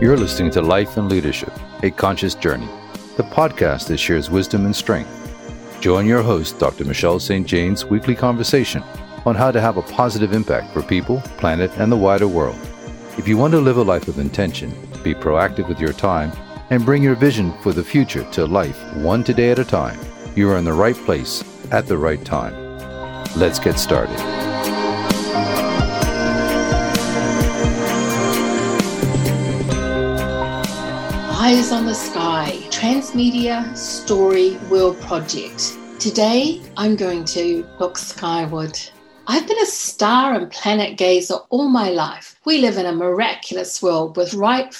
You're listening to Life and Leadership, a Conscious Journey, the podcast that shares wisdom and strength. Join your host, Dr. Michelle St. Jane's weekly conversation on how to have a positive impact for people, planet, and the wider world. If you want to live a life of intention, be proactive with your time, and bring your vision for the future to life one today at a time, you are in the right place at the right time. Let's get started. Eyes on the Sky Transmedia Story World Project. Today I'm going to look skyward. I've been a star and planet gazer all my life. We live in a miraculous world with right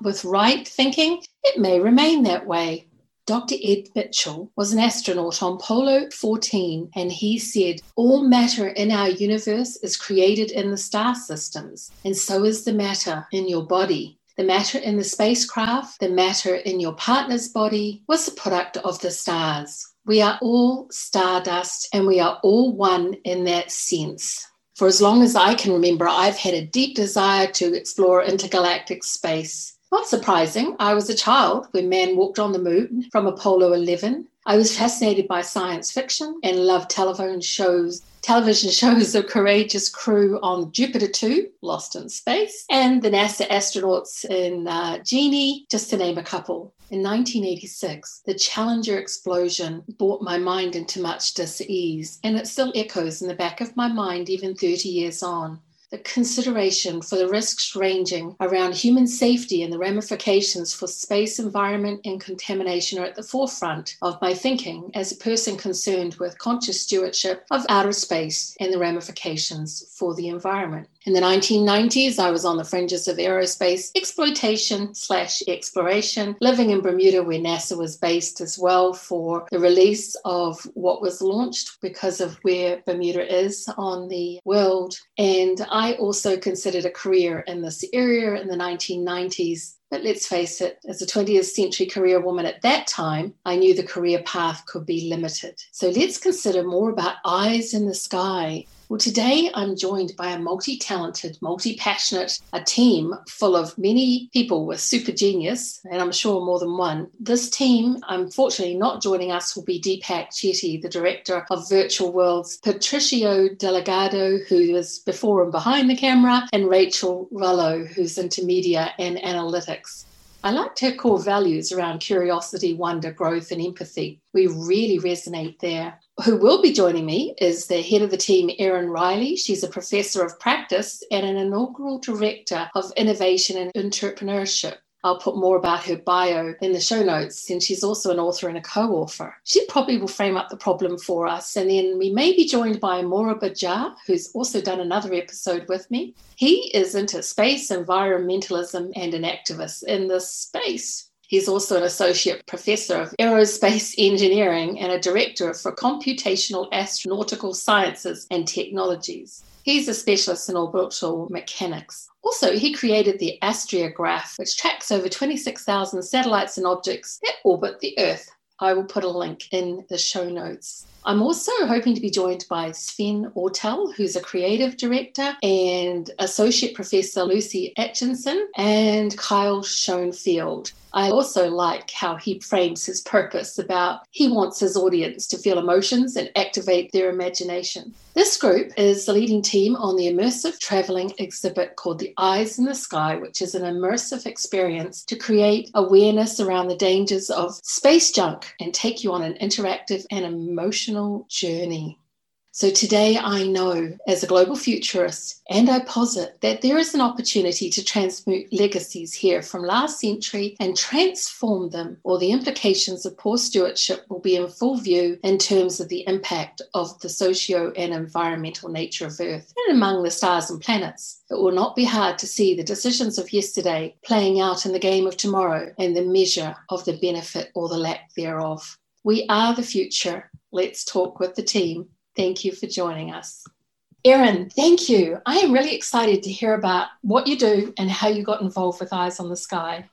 with right thinking. It may remain that way. Dr. Ed Mitchell was an astronaut on Apollo 14, and he said, All matter in our universe is created in the star systems, and so is the matter in your body. The matter in the spacecraft, the matter in your partner's body was the product of the stars. We are all stardust and we are all one in that sense. For as long as I can remember, I've had a deep desire to explore intergalactic space. Not surprising, I was a child when man walked on the moon from Apollo 11. I was fascinated by science fiction and loved telephone shows, television shows of courageous crew on Jupiter 2, Lost in Space, and the NASA astronauts in uh, Jeannie, just to name a couple. In 1986, the Challenger explosion brought my mind into much dis-ease, and it still echoes in the back of my mind even 30 years on the consideration for the risks ranging around human safety and the ramifications for space, environment, and contamination are at the forefront of my thinking as a person concerned with conscious stewardship of outer space and the ramifications for the environment. In the 1990s, I was on the fringes of aerospace exploitation slash exploration, living in Bermuda, where NASA was based as well for the release of what was launched because of where Bermuda is on the world. And I also considered a career in this area in the 1990s. But let's face it, as a 20th century career woman at that time, I knew the career path could be limited. So let's consider more about eyes in the sky well, today I'm joined by a multi talented, multi passionate, a team full of many people with super genius, and I'm sure more than one. This team, unfortunately, not joining us will be Deepak Chetty, the director of Virtual Worlds, Patricio Delgado, who is before and behind the camera, and Rachel Rollo, who's into media and analytics. I liked her core values around curiosity, wonder, growth, and empathy. We really resonate there. Who will be joining me is the head of the team, Erin Reilly. She's a professor of practice and an inaugural director of innovation and entrepreneurship. I'll put more about her bio in the show notes, and she's also an author and a co author. She probably will frame up the problem for us, and then we may be joined by Moriba Jah, who's also done another episode with me. He is into space, environmentalism, and an activist in this space. He's also an associate professor of aerospace engineering and a director for computational astronautical sciences and technologies. He's a specialist in orbital mechanics. Also, he created the AstriaGraph, which tracks over 26,000 satellites and objects that orbit the Earth. I will put a link in the show notes. I'm also hoping to be joined by Sven Ortel, who's a creative director, and Associate Professor Lucy Atkinson and Kyle Schoenfield. I also like how he frames his purpose about he wants his audience to feel emotions and activate their imagination. This group is the leading team on the immersive traveling exhibit called The Eyes in the Sky, which is an immersive experience to create awareness around the dangers of space junk and take you on an interactive and emotional journey. So today I know as a global futurist, and I posit that there is an opportunity to transmute legacies here from last century and transform them, or the implications of poor stewardship will be in full view in terms of the impact of the socio and environmental nature of Earth and among the stars and planets. It will not be hard to see the decisions of yesterday playing out in the game of tomorrow and the measure of the benefit or the lack thereof. We are the future. Let's talk with the team Thank you for joining us. Erin, thank you. I am really excited to hear about what you do and how you got involved with Eyes on the Sky.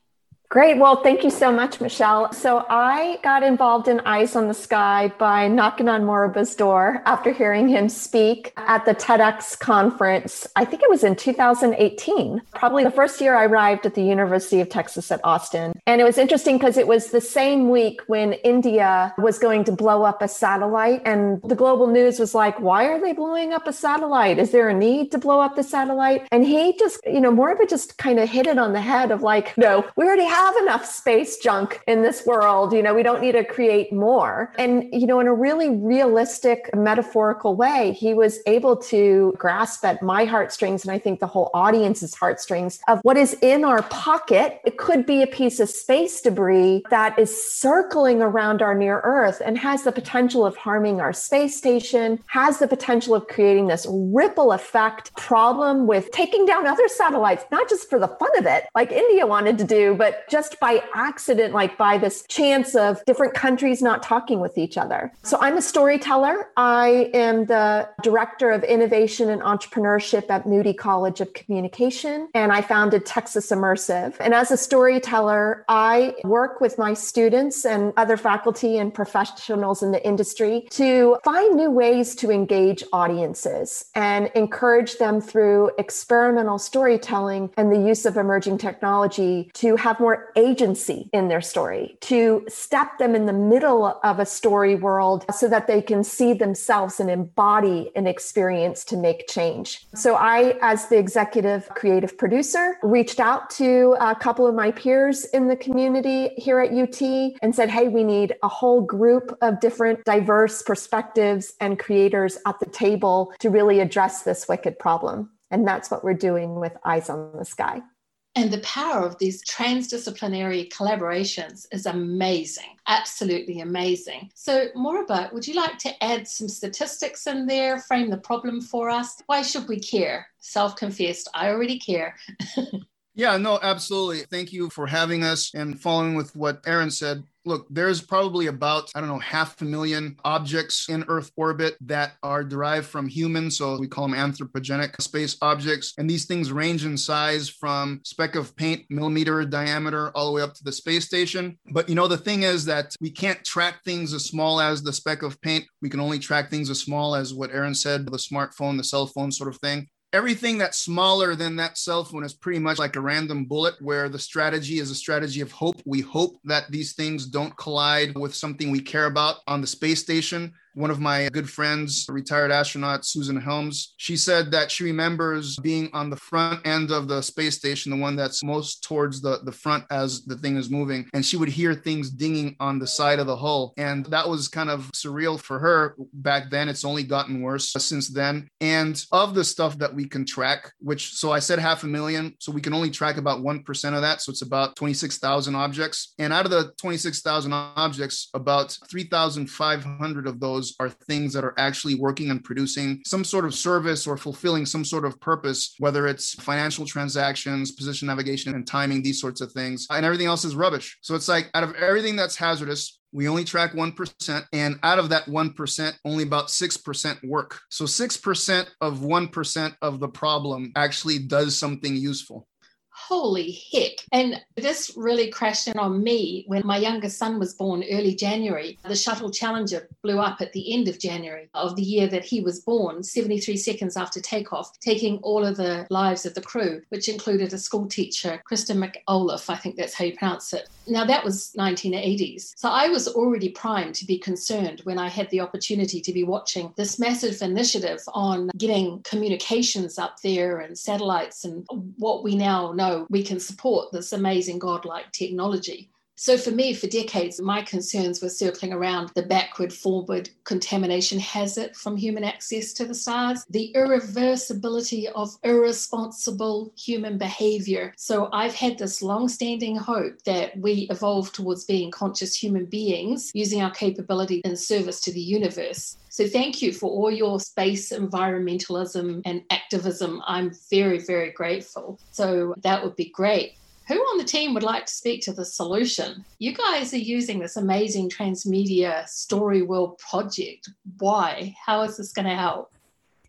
Great. Well, thank you so much, Michelle. So I got involved in Eyes on the Sky by knocking on Moriba's door after hearing him speak at the TEDx conference. I think it was in 2018, probably the first year I arrived at the University of Texas at Austin. And it was interesting because it was the same week when India was going to blow up a satellite. And the global news was like, why are they blowing up a satellite? Is there a need to blow up the satellite? And he just, you know, Moriba just kind of hit it on the head of like, no, we already have have enough space junk in this world. You know, we don't need to create more. And, you know, in a really realistic, metaphorical way, he was able to grasp at my heartstrings and I think the whole audience's heartstrings of what is in our pocket. It could be a piece of space debris that is circling around our near Earth and has the potential of harming our space station, has the potential of creating this ripple effect problem with taking down other satellites, not just for the fun of it, like India wanted to do, but just by accident, like by this chance of different countries not talking with each other. So I'm a storyteller. I am the director of innovation and entrepreneurship at Moody College of Communication, and I founded Texas Immersive. And as a storyteller, I work with my students and other faculty and professionals in the industry to find new ways to engage audiences and encourage them through experimental storytelling and the use of emerging technology to have more agency in their story, to step them in the middle of a story world so that they can see themselves and embody an experience to make change. So I, as the executive creative producer, reached out to a couple of my peers in the community here at UT and said, hey, we need a whole group of different diverse perspectives and creators at the table to really address this wicked problem. And that's what we're doing with Eyes on the Sky. And the power of these transdisciplinary collaborations is amazing, absolutely amazing. So, Moriba, would you like to add some statistics in there, frame the problem for us? Why should we care? Self confessed, I already care. Yeah, no, absolutely. Thank you for having us and following with what Erin said. Look, there's probably about, I don't know, half a million objects in Earth orbit that are derived from humans. So we call them anthropogenic space objects. And these things range in size from speck of paint, millimeter diameter, all the way up to the space station. But you know, the thing is that we can't track things as small as the speck of paint. We can only track things as small as what Erin said, the smartphone, the cell phone sort of thing everything that's smaller than that cell phone is pretty much like a random bullet where the strategy is a strategy of hope. We hope that these things don't collide with something we care about on the space station one of my good friends, retired astronaut Susan Helms, she said that she remembers being on the front end of the space station, the one that's most towards the, the front as the thing is moving. And she would hear things dinging on the side of the hull. And that was kind of surreal for her back then. It's only gotten worse since then. And of the stuff that we can track, which, so I said half a million, so we can only track about 1% of that. So it's about 26,000 objects. And out of the 26,000 objects, about 3,500 of those are things that are actually working and producing some sort of service or fulfilling some sort of purpose, whether it's financial transactions, position navigation and timing, these sorts of things, and everything else is rubbish. So it's like out of everything that's hazardous, we only track 1%. And out of that 1%, only about 6% work. So 6% of 1% of the problem actually does something useful holy heck. And this really crashed in on me when my youngest son was born early January. The shuttle Challenger blew up at the end of January of the year that he was born, 73 seconds after takeoff, taking all of the lives of the crew, which included a school teacher, Kristen McAuliffe, I think that's how you pronounce it. Now, that was 1980s. So I was already primed to be concerned when I had the opportunity to be watching this massive initiative on getting communications up there and satellites and what we now know we can support this amazing godlike technology. So, for me, for decades, my concerns were circling around the backward, forward contamination hazard from human access to the stars, the irreversibility of irresponsible human behavior. So, I've had this long standing hope that we evolve towards being conscious human beings using our capability in service to the universe. So, thank you for all your space environmentalism and activism. I'm very, very grateful. So, that would be great. Who on the team would like to speak to the solution? You guys are using this amazing transmedia story world project. Why? How is this going to help?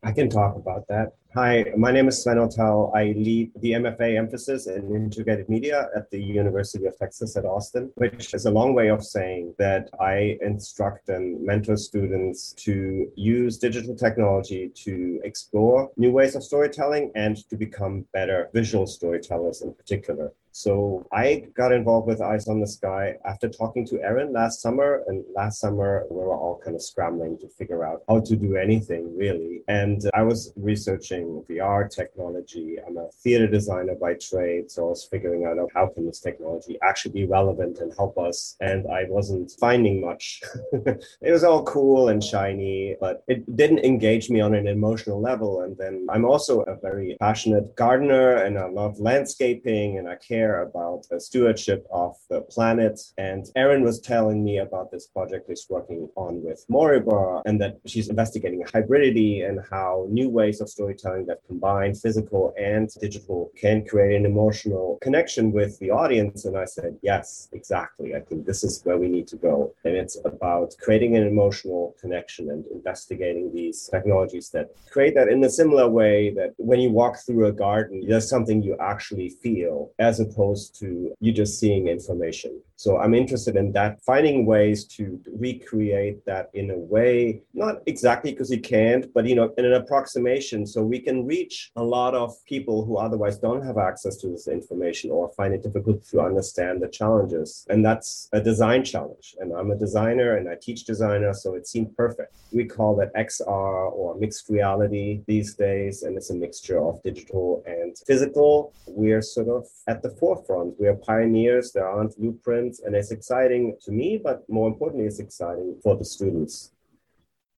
I can talk about that. Hi, my name is Sven Ortel. I lead the MFA emphasis in integrated media at the University of Texas at Austin, which is a long way of saying that I instruct and mentor students to use digital technology to explore new ways of storytelling and to become better visual storytellers in particular. So I got involved with Eyes on the Sky after talking to Erin last summer. And last summer, we were all kind of scrambling to figure out how to do anything really. And I was researching VR technology. I'm a theater designer by trade. So I was figuring out how can this technology actually be relevant and help us. And I wasn't finding much. it was all cool and shiny, but it didn't engage me on an emotional level. And then I'm also a very passionate gardener and I love landscaping and I care about the stewardship of the planet. And Erin was telling me about this project he's working on with Moriba and that she's investigating hybridity and how new ways of storytelling that combine physical and digital can create an emotional connection with the audience. And I said, yes, exactly. I think this is where we need to go. And it's about creating an emotional connection and investigating these technologies that create that in a similar way that when you walk through a garden, there's something you actually feel as a opposed to you just seeing information. So I'm interested in that, finding ways to recreate that in a way, not exactly because you can't, but you know, in an approximation, so we can reach a lot of people who otherwise don't have access to this information or find it difficult to understand the challenges. And that's a design challenge. And I'm a designer and I teach designer, so it seemed perfect. We call that XR or mixed reality these days, and it's a mixture of digital and physical. We're sort of at the forefront. We are pioneers. There aren't blueprints, and it's exciting to me, but more importantly, it's exciting for the students.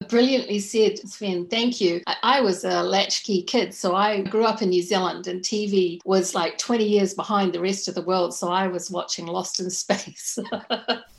Brilliantly said, Sven. Thank you. I, was a latchkey kid, so I grew up in New Zealand, and TV was like 20 years behind the rest of the world. So I was watching Lost in Space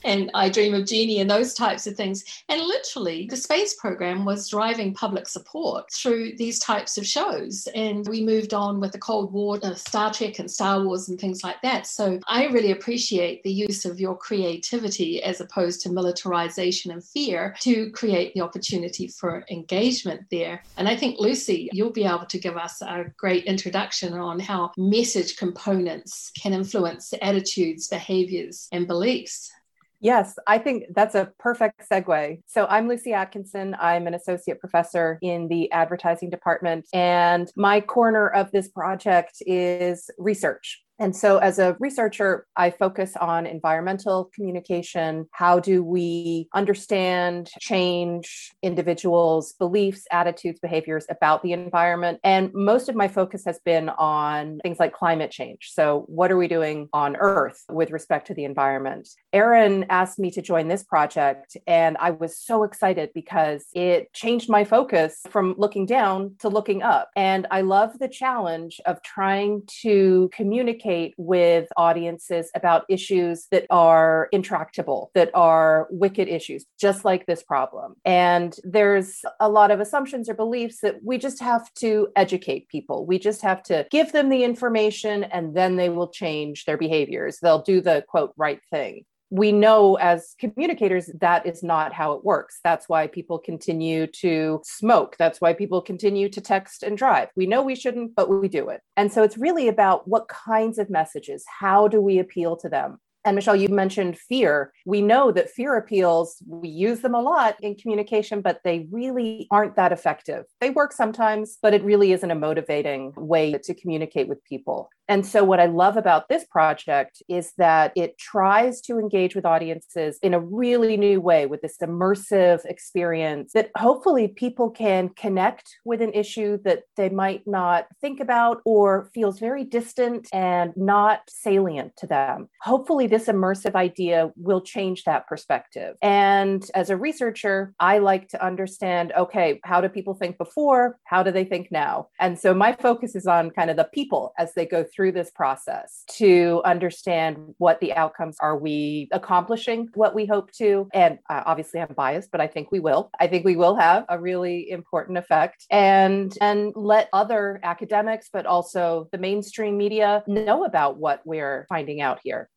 and I Dream of Jeannie and those types of things. And literally, the space program was driving public support through these types of shows. And we moved on with the Cold War, uh, Star Trek, and Star Wars, and things like that. So I really appreciate the use of your creativity as opposed to militarization and fear to create the opportunity opportunity for engagement there. And I think, Lucy, you'll be able to give us a great introduction on how message components can influence attitudes, behaviors, and beliefs. Yes, I think that's a perfect segue. So, I'm Lucy Atkinson. I'm an associate professor in the advertising department, and my corner of this project is research. And so, as a researcher, I focus on environmental communication. How do we understand, change individuals' beliefs, attitudes, behaviors about the environment? And most of my focus has been on things like climate change. So, what are we doing on Earth with respect to the environment? Erin asked me to join this project, and I was so excited because it changed my focus from looking down to looking up. And I love the challenge of trying to communicate communicate with audiences about issues that are intractable, that are wicked issues, just like this problem. And there's a lot of assumptions or beliefs that we just have to educate people. We just have to give them the information and then they will change their behaviors. They'll do the quote right thing we know as communicators that is not how it works. That's why people continue to smoke. That's why people continue to text and drive. We know we shouldn't, but we do it. And so it's really about what kinds of messages, how do we appeal to them? And Michelle, you mentioned fear. We know that fear appeals, we use them a lot in communication, but they really aren't that effective. They work sometimes, but it really isn't a motivating way to communicate with people. And so, what I love about this project is that it tries to engage with audiences in a really new way with this immersive experience that hopefully people can connect with an issue that they might not think about or feels very distant and not salient to them. Hopefully, this immersive idea will change that perspective. And as a researcher, I like to understand okay, how do people think before? How do they think now? And so, my focus is on kind of the people as they go through through this process to understand what the outcomes are we accomplishing what we hope to. And uh, obviously i'm biased but i think we will. I think we will have a really important effect. And and let other academics but also the mainstream media know about what we're finding out here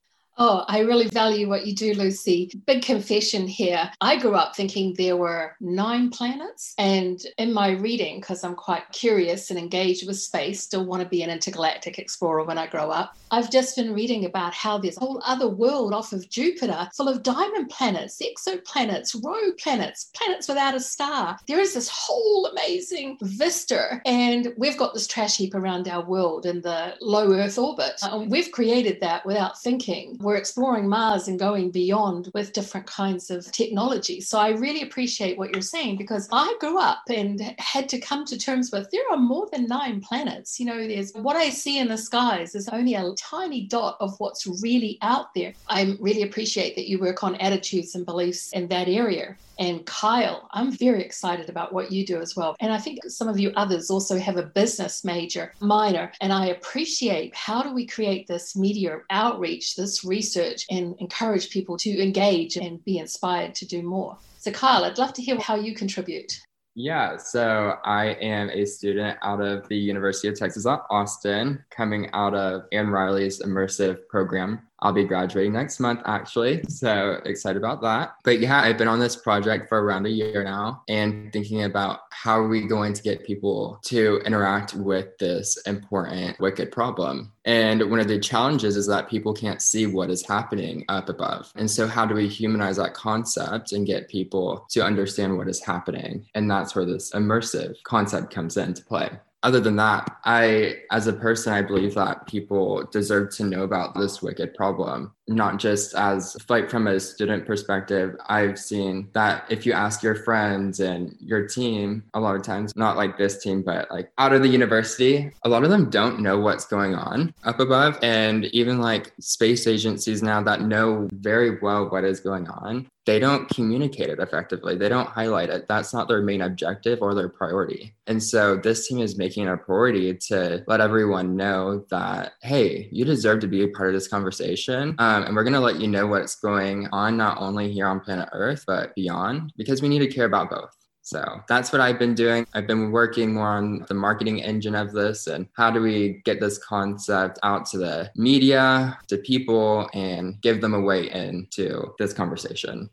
Oh, I really value what you do, Lucy. Big confession here. I grew up thinking there were nine planets. And in my reading, because I'm quite curious and engaged with space, still want to be an intergalactic explorer when I grow up, I've just been reading about how there's a whole other world off of Jupiter full of diamond planets, exoplanets, rogue planets, planets without a star. There is this whole amazing vista. And we've got this trash heap around our world in the low Earth orbit. And we've created that without thinking we're exploring Mars and going beyond with different kinds of technology. So I really appreciate what you're saying because I grew up and had to come to terms with there are more than nine planets. You know, there's what I see in the skies is only a tiny dot of what's really out there. I really appreciate that you work on attitudes and beliefs in that area. And Kyle, I'm very excited about what you do as well. And I think some of you others also have a business major, minor. And I appreciate how do we create this media outreach, this research, and encourage people to engage and be inspired to do more. So, Kyle, I'd love to hear how you contribute. Yeah, so I am a student out of the University of Texas at Austin, coming out of Erin Reilly's immersive program. I'll be graduating next month, actually. So excited about that. But yeah, I've been on this project for around a year now and thinking about how are we going to get people to interact with this important wicked problem. And one of the challenges is that people can't see what is happening up above. And so, how do we humanize that concept and get people to understand what is happening? And that's where this immersive concept comes into play other than that, I, as a person, I believe that people deserve to know about this wicked problem not just as like from a student perspective. I've seen that if you ask your friends and your team a lot of times not like this team but like out of the university a lot of them don't know what's going on up above. And even like space agencies now that know very well what is going on they don't communicate it effectively they don't highlight it that's not their main objective or their priority and so this team is making it a priority to let everyone know that hey you deserve to be a part of this conversation um, and we're going to let you know what's going on, not only here on planet Earth, but beyond, because we need to care about both. So that's what I've been doing. I've been working more on the marketing engine of this and how do we get this concept out to the media, to people, and give them a way into this conversation.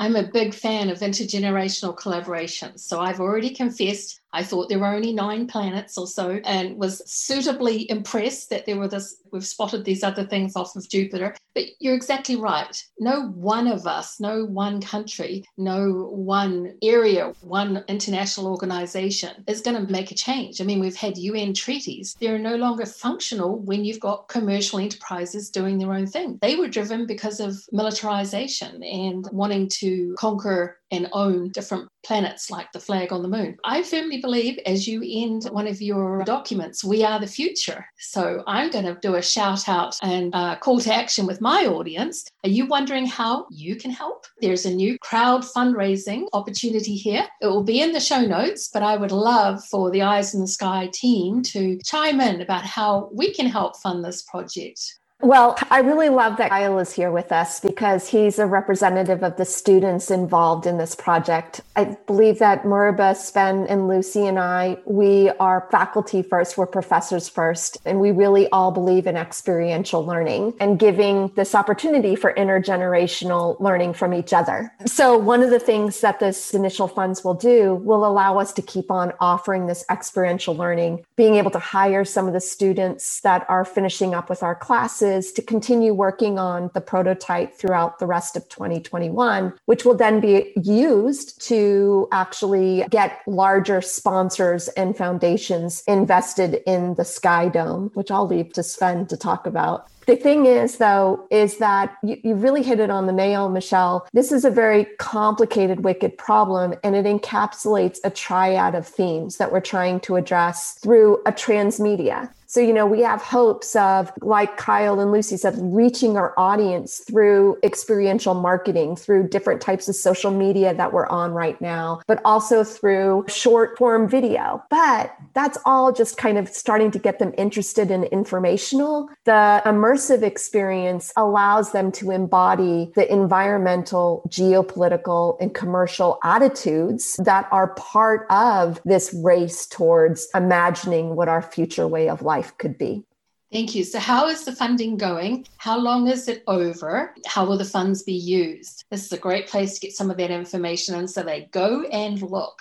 I'm a big fan of intergenerational collaboration. So I've already confessed I thought there were only nine planets or so and was suitably impressed that there were this, we've spotted these other things off of Jupiter. But you're exactly right. No one of us, no one country, no one area, one international organization is going to make a change. I mean, we've had UN treaties. They're no longer functional when you've got commercial enterprises doing their own thing. They were driven because of militarization and wanting to conquer and own different planets like the flag on the moon. I firmly believe, as you end one of your documents, we are the future. So I'm going to do a shout out and a call to action with my audience. Are you wondering how you can help? There's a new crowd fundraising opportunity here. It will be in the show notes, but I would love for the Eyes in the Sky team to chime in about how we can help fund this project. Well, I really love that Kyle is here with us because he's a representative of the students involved in this project. I believe that Moriba, Sven, and Lucy and I, we are faculty first, we're professors first, and we really all believe in experiential learning and giving this opportunity for intergenerational learning from each other. So, one of the things that this initial funds will do will allow us to keep on offering this experiential learning, being able to hire some of the students that are finishing up with our classes is to continue working on the prototype throughout the rest of 2021, which will then be used to actually get larger sponsors and foundations invested in the Sky Dome, which I'll leave to Sven to talk about. The thing is, though, is that you, you, really hit it on the nail, Michelle. This is a very complicated, wicked problem, and it encapsulates a triad of themes that we're trying to address through a transmedia. So, you know, we have hopes of, like Kyle and Lucy said, reaching our audience through experiential marketing, through different types of social media that we're on right now, but also through short form video. But that's all just kind of starting to get them interested in informational. The immersive experience allows them to embody the environmental, geopolitical, and commercial attitudes that are part of this race towards imagining what our future way of life life could be. Thank you. So, how is the funding going? How long is it over? How will the funds be used? This is a great place to get some of that information. And so they go and look.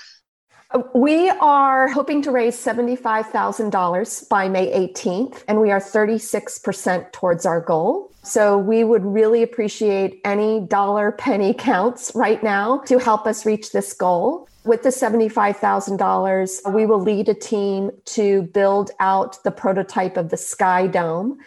Uh, we are hoping to raise $75,000 by May 18th, and we are 36% towards our goal. So we would really appreciate any dollar penny counts right now to help us reach this goal. With the $75,000, we will lead a team to build out the prototype of the Sky Dome.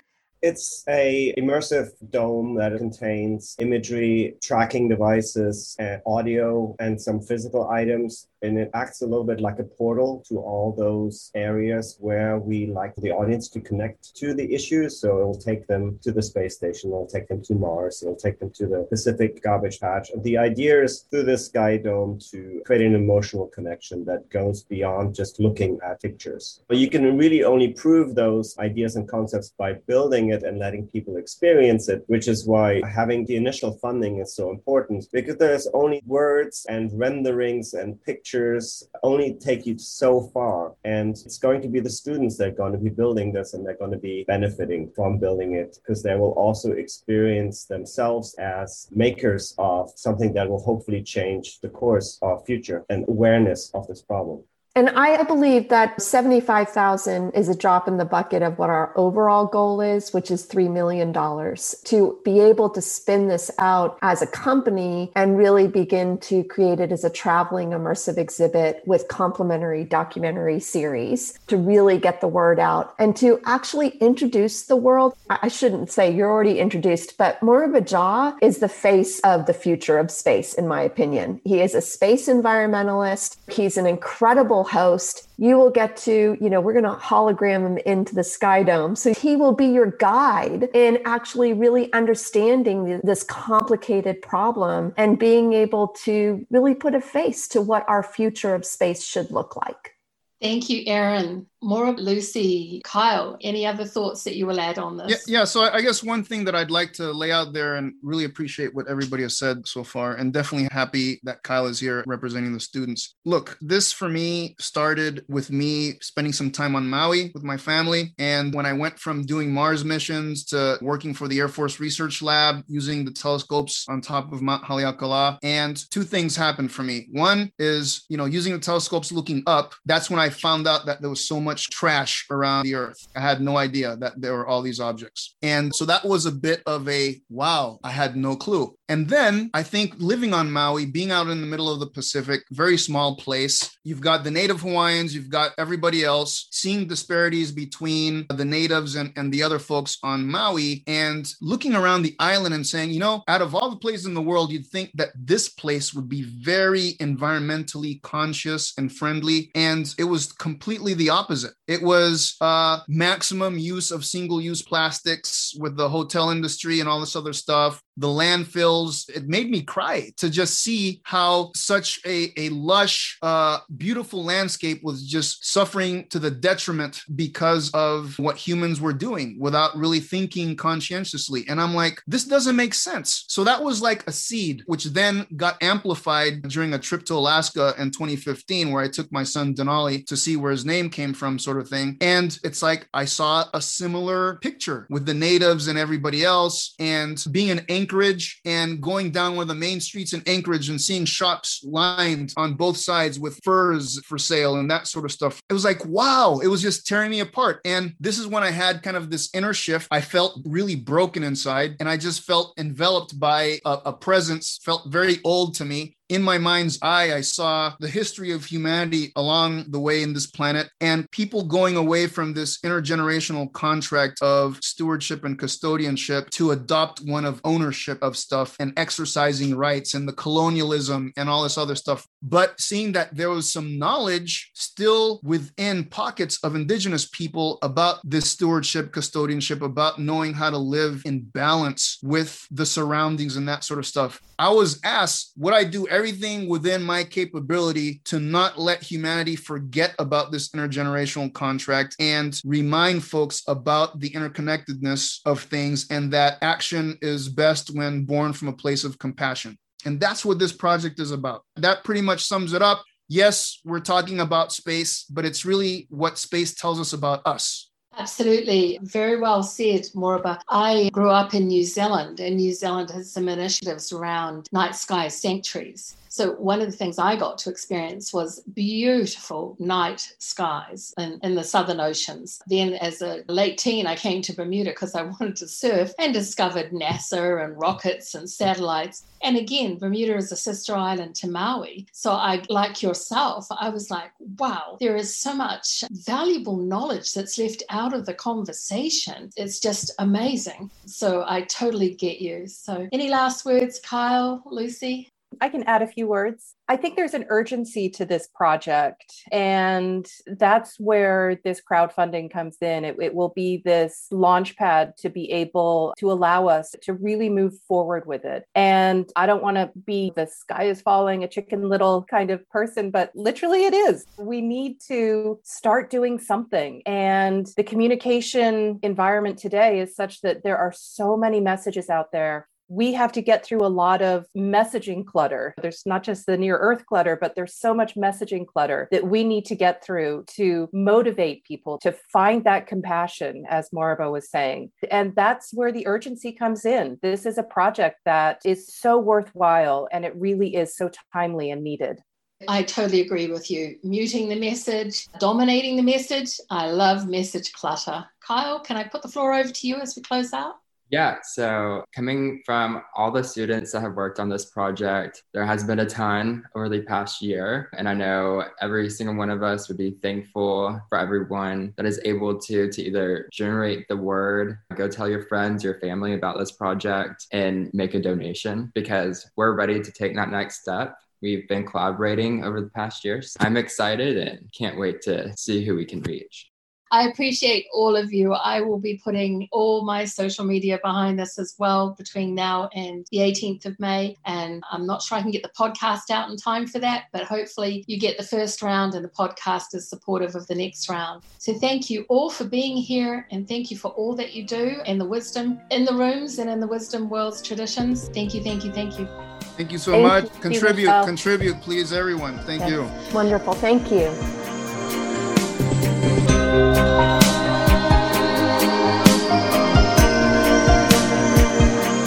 It's a immersive dome that contains imagery, tracking devices, uh, audio, and some physical items and it acts a little bit like a portal to all those areas where we like the audience to connect to the issues. So it'll take them to the space station, it'll take them to Mars, it'll take them to the Pacific garbage patch. And the idea is through this Sky Dome to create an emotional connection that goes beyond just looking at pictures. But you can really only prove those ideas and concepts by building it and letting people experience it, which is why having the initial funding is so important because there's only words and renderings and pictures pictures only take you so far. And it's going to be the students that are going to be building this and they're going to be benefiting from building it because they will also experience themselves as makers of something that will hopefully change the course of future and awareness of this problem. And I believe that 75,000 is a drop in the bucket of what our overall goal is, which is $3 million to be able to spin this out as a company and really begin to create it as a traveling immersive exhibit with complementary documentary series to really get the word out and to actually introduce the world. I shouldn't say you're already introduced, but Moriba Jah is the face of the future of space, in my opinion. He is a space environmentalist. He's an incredible host, you will get to, you know, we're going to hologram him into the Sky Dome. So he will be your guide in actually really understanding this complicated problem and being able to really put a face to what our future of space should look like. Thank you, Erin. Moriba Lucy, Kyle, any other thoughts that you will add on this? Yeah, yeah, so I guess one thing that I'd like to lay out there and really appreciate what everybody has said so far, and definitely happy that Kyle is here representing the students. Look, this for me started with me spending some time on Maui with my family. And when I went from doing Mars missions to working for the Air Force Research Lab using the telescopes on top of Mount Haleakala, and two things happened for me. One is, you know, using the telescopes looking up, that's when I found out that there was so much much trash around the earth. I had no idea that there were all these objects. And so that was a bit of a wow, I had no clue. And then I think living on Maui, being out in the middle of the Pacific, very small place, you've got the native Hawaiians, you've got everybody else, seeing disparities between the natives and, and the other folks on Maui, and looking around the island and saying, you know, out of all the places in the world, you'd think that this place would be very environmentally conscious and friendly. And it was completely the opposite. It was uh, maximum use of single use plastics with the hotel industry and all this other stuff the landfills. It made me cry to just see how such a, a lush, uh, beautiful landscape was just suffering to the detriment because of what humans were doing without really thinking conscientiously. And I'm like, this doesn't make sense. So that was like a seed, which then got amplified during a trip to Alaska in 2015, where I took my son Denali to see where his name came from, sort of thing. And it's like I saw a similar picture with the natives and everybody else, and being an Anchorage and going down one of the main streets in Anchorage and seeing shops lined on both sides with furs for sale and that sort of stuff. It was like, wow, it was just tearing me apart. And this is when I had kind of this inner shift. I felt really broken inside and I just felt enveloped by a, a presence, felt very old to me in my mind's eye, I saw the history of humanity along the way in this planet and people going away from this intergenerational contract of stewardship and custodianship to adopt one of ownership of stuff and exercising rights and the colonialism and all this other stuff. But seeing that there was some knowledge still within pockets of indigenous people about this stewardship, custodianship, about knowing how to live in balance with the surroundings and that sort of stuff. I was asked, would I do everything within my capability to not let humanity forget about this intergenerational contract and remind folks about the interconnectedness of things and that action is best when born from a place of compassion. And that's what this project is about. That pretty much sums it up. Yes, we're talking about space, but it's really what space tells us about us. Absolutely. Very well said, Moriba. I grew up in New Zealand, and New Zealand has some initiatives around night sky sanctuaries. So, one of the things I got to experience was beautiful night skies in, in the southern oceans. Then, as a late teen, I came to Bermuda because I wanted to surf and discovered NASA and rockets and satellites. And again, Bermuda is a sister island to Maui. So, I, like yourself, I was like, wow, there is so much valuable knowledge that's left out of the conversation. It's just amazing. So, I totally get you. So, any last words, Kyle, Lucy? I can add a few words. I think there's an urgency to this project, and that's where this crowdfunding comes in. It, it, will be this launch pad to be able to allow us to really move forward with it. And I don't want to be the sky is falling, a chicken little kind of person, but literally it is. We need to start doing something. And the communication environment today is such that there are so many messages out there we have to get through a lot of messaging clutter. There's not just the near earth clutter, but there's so much messaging clutter that we need to get through to motivate people to find that compassion, as Moriba was saying. And that's where the urgency comes in. This is a project that is so worthwhile and it really is so timely and needed. I totally agree with you. Muting the message, dominating the message. I love message clutter. Kyle, can I put the floor over to you as we close out? Yeah, so coming from all the students that have worked on this project, there has been a ton over the past year. And I know every single one of us would be thankful for everyone that is able to, to either generate the word, go tell your friends, your family about this project, and make a donation because we're ready to take that next step. We've been collaborating over the past years. I'm excited and can't wait to see who we can reach. I appreciate all of you. I will be putting all my social media behind this as well between now and the 18th of May. And I'm not sure I can get the podcast out in time for that, but hopefully you get the first round and the podcast is supportive of the next round. So thank you all for being here and thank you for all that you do and the wisdom in the rooms and in the wisdom world's traditions. Thank you, thank you, thank you. Thank you so thank much. You, contribute, contribute, please, everyone. Thank That's you. Wonderful. Thank you.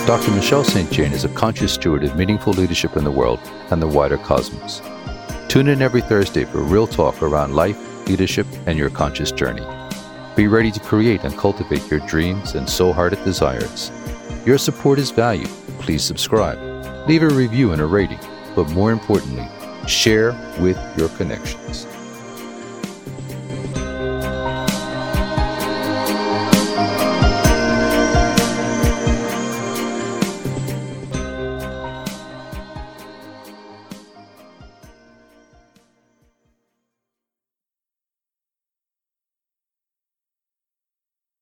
Dr. Michelle St. Jane is a conscious steward of meaningful leadership in the world and the wider cosmos. Tune in every Thursday for real talk around life, leadership, and your conscious journey. Be ready to create and cultivate your dreams and soul hearted desires. Your support is valued. Please subscribe, leave a review and a rating, but more importantly, share with your connections.